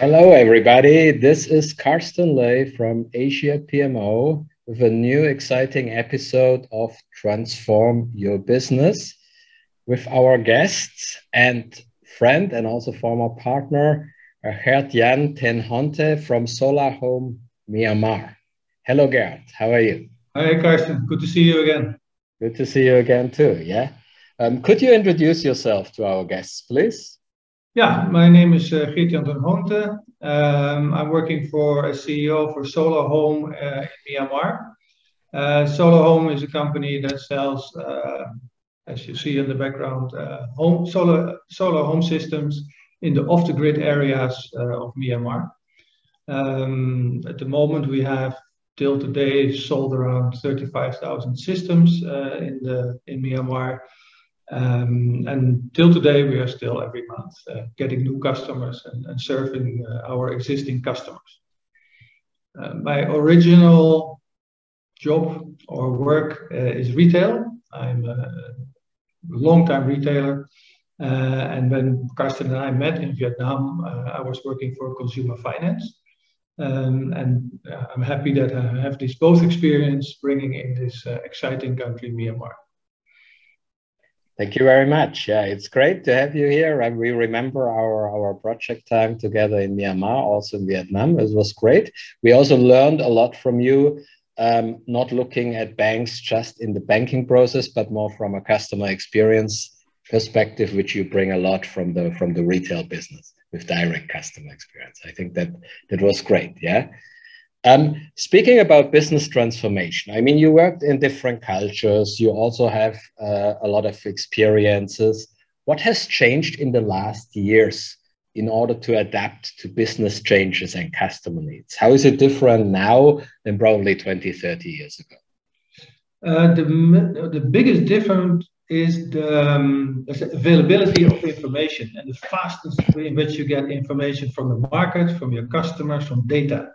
Hello, everybody. This is Carsten Ley from Asia PMO with a new exciting episode of Transform Your Business with our guests and friend and also former partner, Geert-Jan Ten Hoonte from Solar Home Myanmar. Hello, Geert. How are you? Hi, Carsten. Good to see you again. Good to see you again, too. Yeah. Um, could you introduce yourself to our guests, please? Yeah, my name is uh, Geert-Jan. Um, I'm working for a CEO for Solar Home uh, in Myanmar. Uh, Solar Home is a company that sells, uh, as you see in the background, uh, home solar solar home systems in the off-the-grid areas uh, of Myanmar. Um, at the moment, we have till today sold around 35,000 systems in the in Myanmar. Um, and till today, we are still every month uh, getting new customers and, serving uh, our existing customers. Uh, my original job or work is retail. I'm a long-time retailer. And when Carsten and I met in Vietnam, I was working for consumer finance. Um, and I'm happy that I have this both experience bringing in this exciting country, Myanmar. Thank you very much. Yeah, it's great to have you here. And we remember our, our project time together in Myanmar, also in Vietnam. It was great. We also learned a lot from you, um, not looking at banks just in the banking process, but more from a customer experience perspective, which you bring a lot from the from the retail business with direct customer experience. I think that that was great. Yeah. Um, speaking about business transformation, I mean, you worked in different cultures. You also have uh, a lot of experiences. What has changed in the last years in order to adapt to business changes and customer needs? How is it different now than probably 20, 30 years ago? Uh, the, the biggest difference is the, um, availability of information and the fastest way in which you get information from the market, from your customers, from data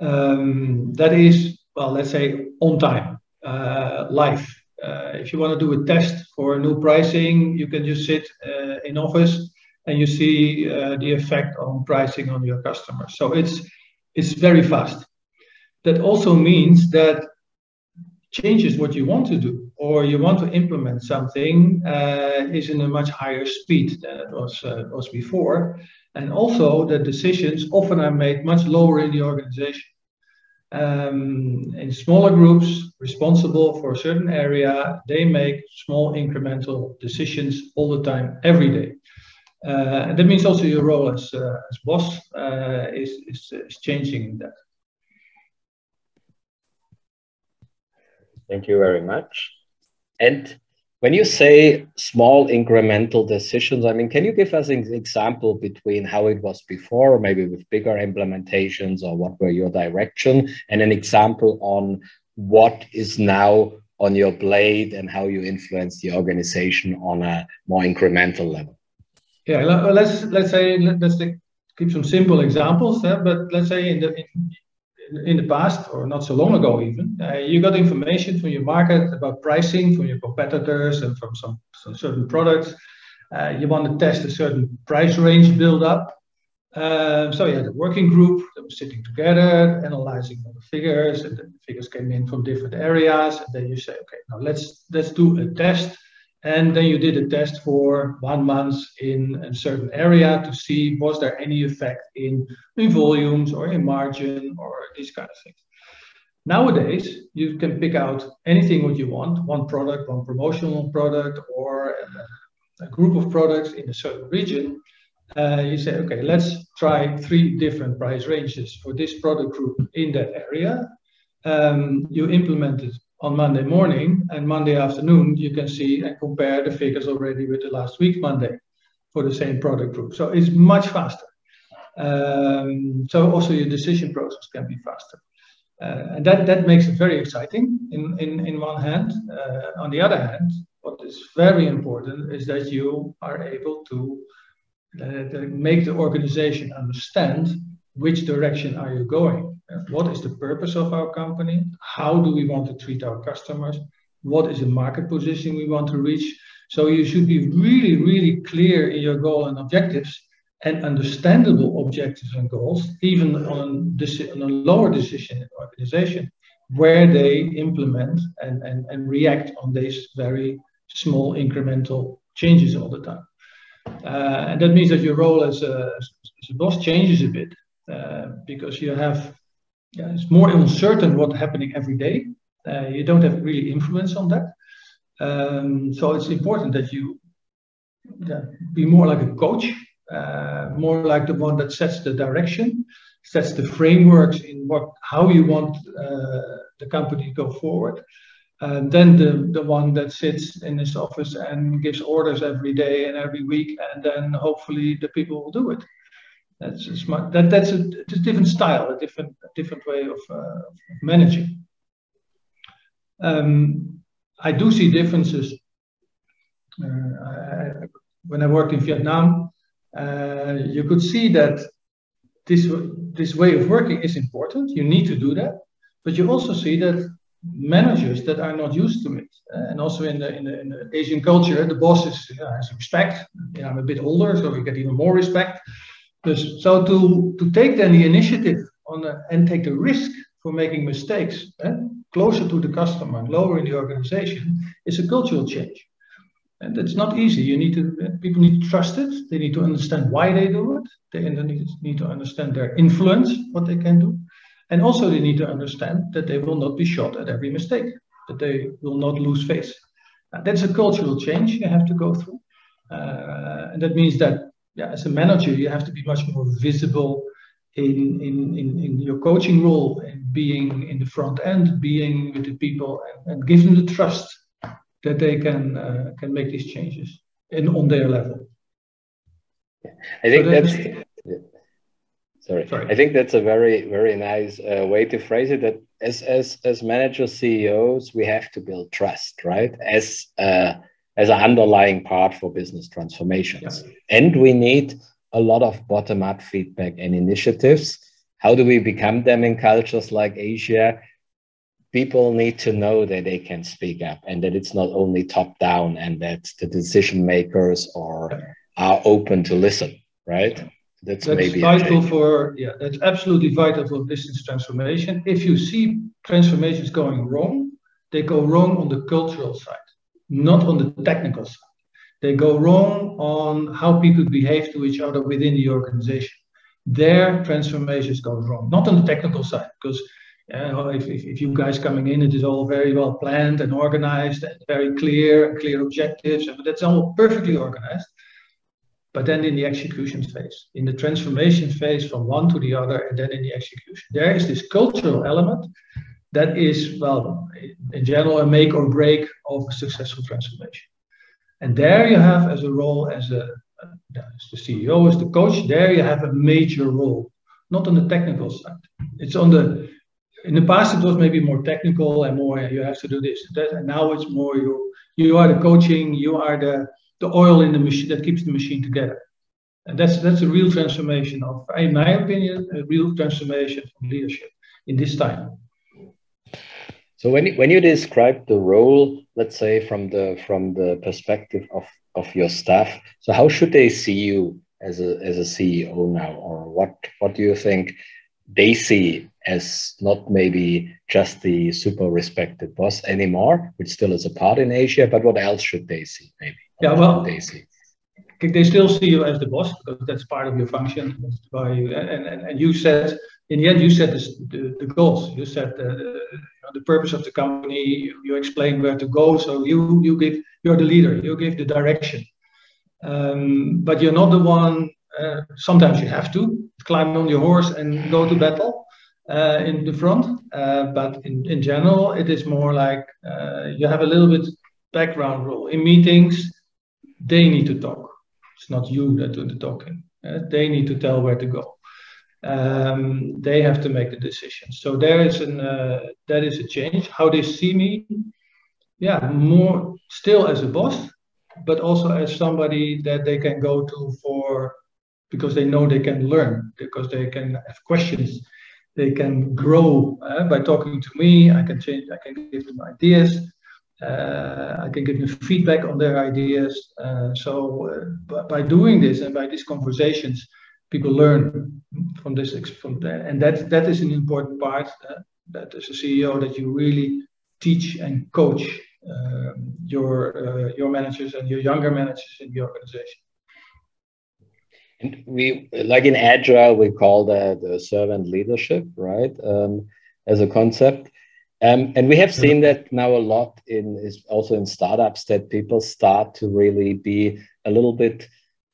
um, that is, well, let's say on time, uh, live. Uh, if you want to do a test for a new pricing, you can just sit uh, in office and you see uh, the effect on pricing on your customers. So it's it's very fast. That also means that changes what you want to do or you want to implement something uh, is in a much higher speed than it was uh, was before and also the decisions often are made much lower in the organization. Um, in smaller groups responsible for a certain area they make small incremental decisions all the time every day. Uh, and that means also your role as, uh, as boss uh, is, is, is changing in that. Thank you very much. And when you say small incremental decisions, I mean, can you give us an example between how it was before, maybe with bigger implementations, or what were your direction, and an example on what is now on your blade and how you influence the organization on a more incremental level? Yeah, let's let's say let's take, keep some simple examples. Eh? But let's say in the in, in the past, or not so long ago even, uh, you got information from your market about pricing from your competitors and from some, some certain products. Uh, you want to test a certain price range build up. Uh, so you had a working group that was sitting together, analyzing all the figures, and the figures came in from different areas. And then you say, okay, now let's let's do a test and then you did a test for one month in a certain area to see was there any effect in, in volumes or in margin or these kind of things. Nowadays, you can pick out anything what you want, one product, one promotional product, or a, a group of products in a certain region. Uh, you say, okay, let's try three different price ranges for this product group in that area. Um, you implement it on Monday morning, and Monday afternoon, you can see and compare the figures already with the last week's Monday for the same product group. So it's much faster. Um, so also your decision process can be faster. Uh, and that, that makes it very exciting in, in, in one hand. Uh, on the other hand, what is very important is that you are able to, uh, to make the organization understand which direction are you going what is the purpose of our company? How do we want to treat our customers? What is the market position we want to reach? So you should be really, really clear in your goal and objectives and understandable objectives and goals, even on, on a lower decision in the organization, where they implement and, and, and react on these very small incremental changes all the time. Uh, and that means that your role as a, as a boss changes a bit uh, because you have yeah, it's more uncertain what's happening every day. Uh, you don't have really influence on that. Um, so it's important that you yeah, be more like a coach, uh, more like the one that sets the direction, sets the frameworks in what how you want uh, the company to go forward. And then the, the one that sits in his office and gives orders every day and every week, and then hopefully the people will do it. That's a smart, that that's a, a different style, a different a different way of, uh, of managing. Um, I do see differences. Uh, I, when I worked in Vietnam, uh, you could see that this this way of working is important. You need to do that, but you also see that managers that are not used to it. Uh, and also in the, in the, in the Asian culture, the boss is, uh, has respect. You know, I'm a bit older, so we get even more respect. So to, to take then the initiative on and take the risk for making mistakes eh, closer to the customer lower in the organization is a cultural change. And it's not easy. You need to people need to trust it. They need to understand why they do it. They need, to understand their influence, what they can do. And also, they need to understand that they will not be shot at every mistake, that they will not lose face. Uh, that's a cultural change you have to go through. Uh, and that means that, yeah, as a manager, you have to be much more visible in, in, in, in your coaching role and being in the front end, being with the people, and, and give them the trust that they can uh, can make these changes and on their level. I think so that's. Sorry. Sorry. I think that's a very, very nice uh, way to phrase it. That as as as managers, CEOs, we have to build trust, right? As uh, as an underlying part for business transformations, yeah. and we need a lot of bottom up feedback and initiatives. How do we become them in cultures like Asia? People need to know that they can speak up and that it's not only top down and that the decision makers are are open to listen, right? That's, that's maybe vital for yeah, that's absolutely vital for business transformation. If you see transformations going wrong, they go wrong on the cultural side, not on the technical side. They go wrong on how people behave to each other within the organization. Their transformations go wrong, not on the technical side, because uh, if, if, if, you guys coming in, it is all very well planned and organized and very clear, clear objectives, and that's all perfectly organized but then in the execution phase, in the transformation phase from one to the other, and then in the execution. There is this cultural element that is, well, in general, a make or break of a successful transformation. And there you have, as a role, as a uh, as the CEO, as the coach, there you have a major role, not on the technical side. It's on the in the past it was maybe more technical and more you have to do this that, and now it's more you you are the coaching you are the the oil in the machine that keeps the machine together. And that's that's a real transformation of, in my opinion, a real transformation of leadership in this time. So when when you describe the role, let's say from the from the perspective of of your staff, so how should they see you as a as a CEO now, or what what do you think they see as not maybe just the super respected boss anymore, which still is a part in Asia, but what else should they see maybe? Yeah, well, they see. They still see you as the boss because that's part of your function. That's why you, and, and, and you said, in the end, you set the, the, the goals. You set the, the purpose of the company. You, you explain where to go. So you you give you're the leader. You give the direction. Um, but you're not the one. Uh, sometimes you have to climb on your horse and go to battle uh, in the front. Uh, but in, in general, it is more like uh, you have a little bit background role in meetings they need to talk. It's not you that do the talking. Uh, they need to tell where to go. Um, they have to make the decision. So there is an uh, that is a change. How they see me, yeah, more still as a boss, but also as somebody that they can go to for because they know they can learn, because they can have questions, they can grow uh, by talking to me. I can change. I can give them ideas. Uh, I can give them feedback on their ideas. Uh, so uh, by doing this and by these conversations, people learn from this from that, and that that is an important part uh, that as a CEO that you really teach and coach um, your uh, your managers and your younger managers in the organization. And we like in agile we call that the servant leadership, right? Um, as a concept. Um, and we have seen that now a lot in is also in startups that people start to really be a little bit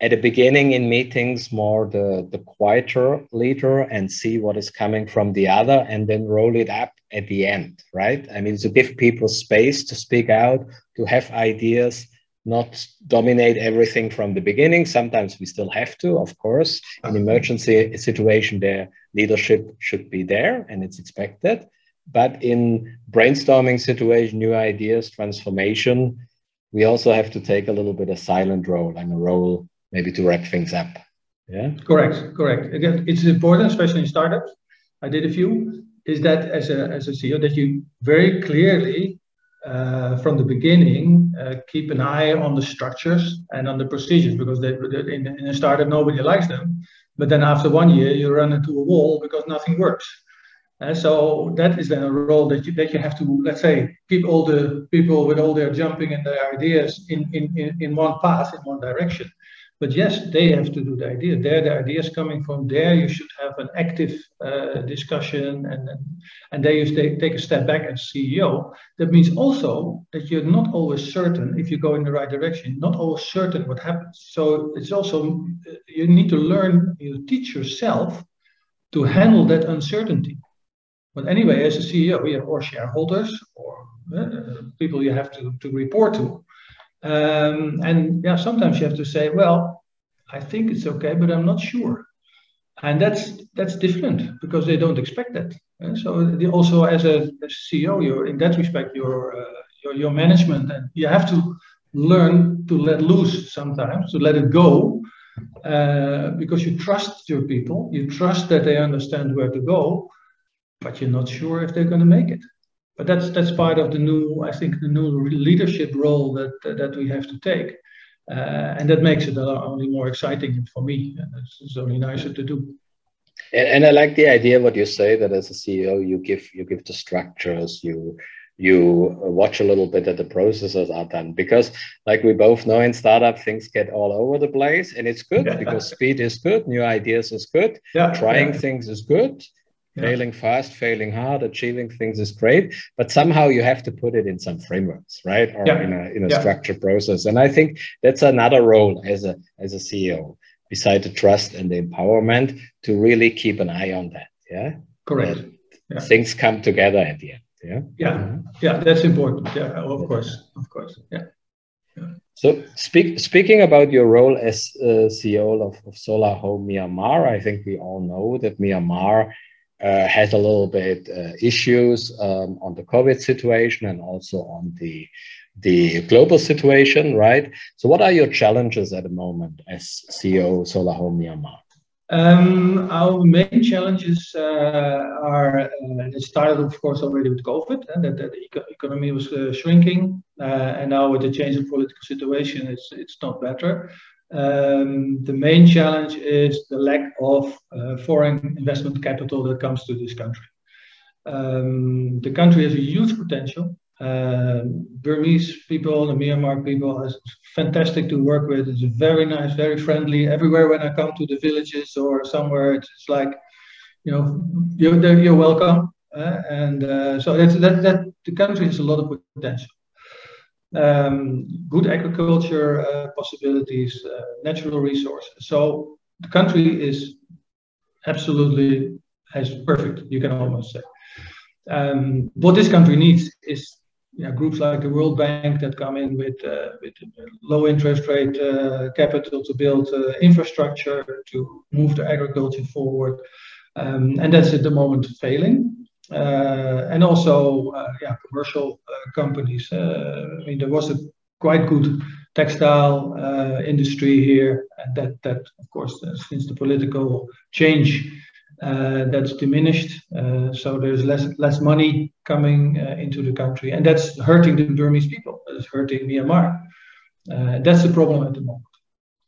at the beginning in meetings more the, the quieter leader and see what is coming from the other and then roll it up at the end, right? I mean, to give people space to speak out, to have ideas, not dominate everything from the beginning. Sometimes we still have to, of course. In uh-huh. emergency situation, their leadership should be there and it's expected. But in brainstorming situation, new ideas, transformation, we also have to take a little bit of silent role and a role maybe to wrap things up. Yeah. Correct. Correct. Again, it's important, especially in startups. I did a few. Is that as a as a CEO that you very clearly uh, from the beginning uh, keep an eye on the structures and on the procedures because they, in, in a startup nobody likes them but then after one year you run into a wall because nothing works and so that is then a role that you that you have to let's say keep all the people with all their jumping and their ideas in in, in, in one path in one direction but yes, they have to do the idea. There, the idea is coming from there. You should have an active uh, discussion, and, and there you take, a step back as CEO. That means also that you're not always certain if you go in the right direction. Not always certain what happens. So it's also you need to learn. You teach yourself to handle that uncertainty. But anyway, as a CEO, you have or shareholders or uh, people you have to, to report to. Um, and yeah, sometimes you have to say, well, I think it's okay, but I'm not sure. And that's that's different because they don't expect that. And so the, also as a, as CEO, you're in that respect, your uh, your your management, and you have to learn to let loose sometimes, to let it go, uh, because you trust your people, you trust that they understand where to go, but you're not sure if they're going to make it but that's that's part of the new i think the new leadership role that that we have to take. Uh, and that makes it only more exciting for me and it's, it's only nicer to do. And, and, i like the idea what you say that as a ceo you give you give the structures you you watch a little bit that the processes are done. Because like we both know in startup things get all over the place and it's good yeah. because speed is good new ideas is good yeah, trying yeah. things is good Failing fast, failing hard, achieving things is great, but somehow you have to put it in some frameworks, right? Or yeah. in a in a yeah. structured process. And I think that's another role as a as a CEO, beside the trust and the empowerment, to really keep an eye on that. Yeah. Correct. Yeah. Things come together at the end. Yeah. Yeah. Mm-hmm. Yeah, that's important. Yeah, of course. Of course. Yeah. So speak, speaking about your role as uh, CEO of, of Solar Home Myanmar, I think we all know that Myanmar uh, has a little bit uh, issues um, on the COVID situation and also on the the global situation, right? So, what are your challenges at the moment as CEO Solar Home Myanmar? Um, our main challenges uh, are uh, it started, of course, already with COVID, and that, that the eco economy was uh, shrinking, uh, and now with the change in political situation, it's it's not better. Um, the main challenge is the lack of uh, foreign investment capital that comes to this country. Um, the country has a huge potential. Uh, Burmese people, the Myanmar people, is fantastic to work with. It's very nice, very friendly. Everywhere when I come to the villages or somewhere, it's, it's like, you know, you're, you're welcome. Uh, and uh, so that, that, that the country has a lot of potential um, good agriculture uh, possibilities, uh, natural resources. So the country is absolutely as perfect, you can almost say. Um, what this country needs is yeah, groups like the World Bank that come in with, uh, with low interest rate uh, capital to build uh, infrastructure to move the agriculture forward. Um, and that's at the moment failing. Uh, and also uh, yeah, commercial uh, companies. I mean, there was a quite good textile industry here, and that, that of course, since the political change, that's diminished. so there's less less money coming into the country, and that's hurting the Burmese people. It's hurting Myanmar. that's the problem at the moment.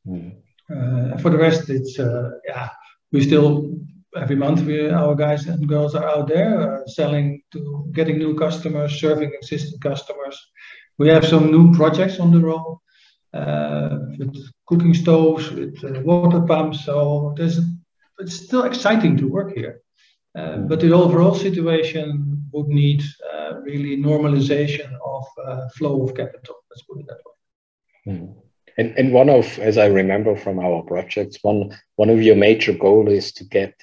Mm. Uh, for the rest, it's uh, yeah, we still every month we our guys and girls are out there uh, selling to getting new customers, serving existing customers. We have some new projects on the road uh, with cooking stoves, with uh, water pumps. So there's it's still exciting to work here. Uh, but the overall situation would need uh, really normalization of uh, flow of capital. Let's put it that way. Mm. And, and one of, as I remember from our projects, one one of your major goal is to get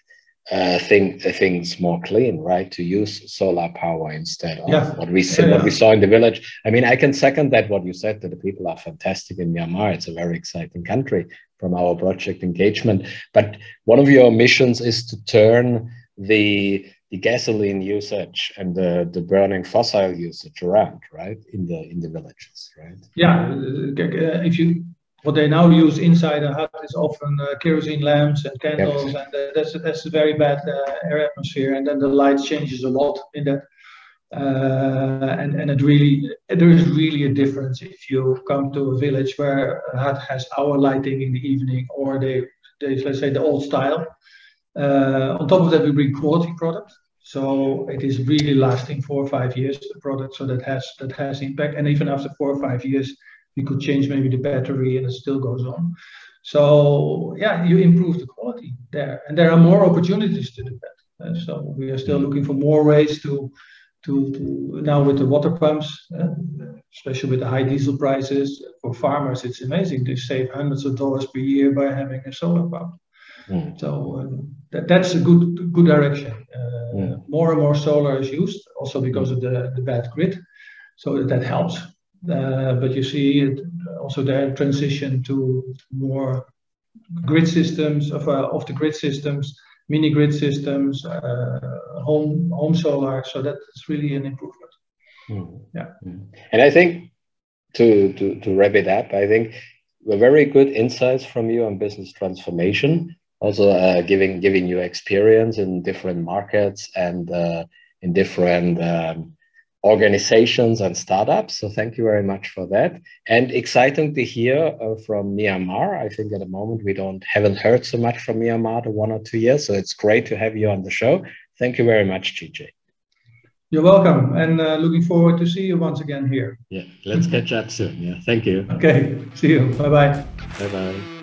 uh, think, uh, things more clean, right? To use solar power instead of yeah. what we see, yeah, what we saw in the village. I mean, I can second that what you said that the people are fantastic in Myanmar. It's a very exciting country from our project engagement. But one of your missions is to turn the the gasoline usage and the, the burning fossil usage around, right? In the in the villages, right? Yeah, if you what they now use inside a hut is often uh, kerosene lamps and candles, yep. and uh, that's that's a very bad uh, air atmosphere. And then the light changes a lot in that, uh, and and it really there is really a difference if you come to a village where a hut has hour lighting in the evening, or they they let's say the old style. Uh, on top of that, we bring quality product. So it is really lasting four or five years, the product. So that has that has impact. And even after four or five years, we could change maybe the battery and it still goes on. So yeah, you improve the quality there, and there are more opportunities to do that. Uh, so we are still looking for more ways to to, to now with the water pumps, uh, especially with the high diesel prices for farmers, it's amazing. They save hundreds of dollars per year by having a solar pump. Mm. So uh, that, that's a good good direction. Mm. More and more solar is used, also because of the, the bad grid. So that helps. Uh, but you see it also there transition to more grid systems of, uh, of the grid systems, mini grid systems, uh, home home solar. So that's really an improvement. Mm. Yeah. Hmm. And I think to, to to wrap it up, I think were very good insights from you on business transformation. Also, uh, giving giving you experience in different markets and uh, in different um, organizations and startups. So thank you very much for that. And exciting to hear uh, from Myanmar. I think at the moment we don't haven't heard so much from Myanmar the one or two years. So it's great to have you on the show. Thank you very much, GJ. You're welcome, and uh, looking forward to see you once again here. Yeah, let's catch up soon. Yeah, thank you. Okay, see you. Bye bye. Bye bye.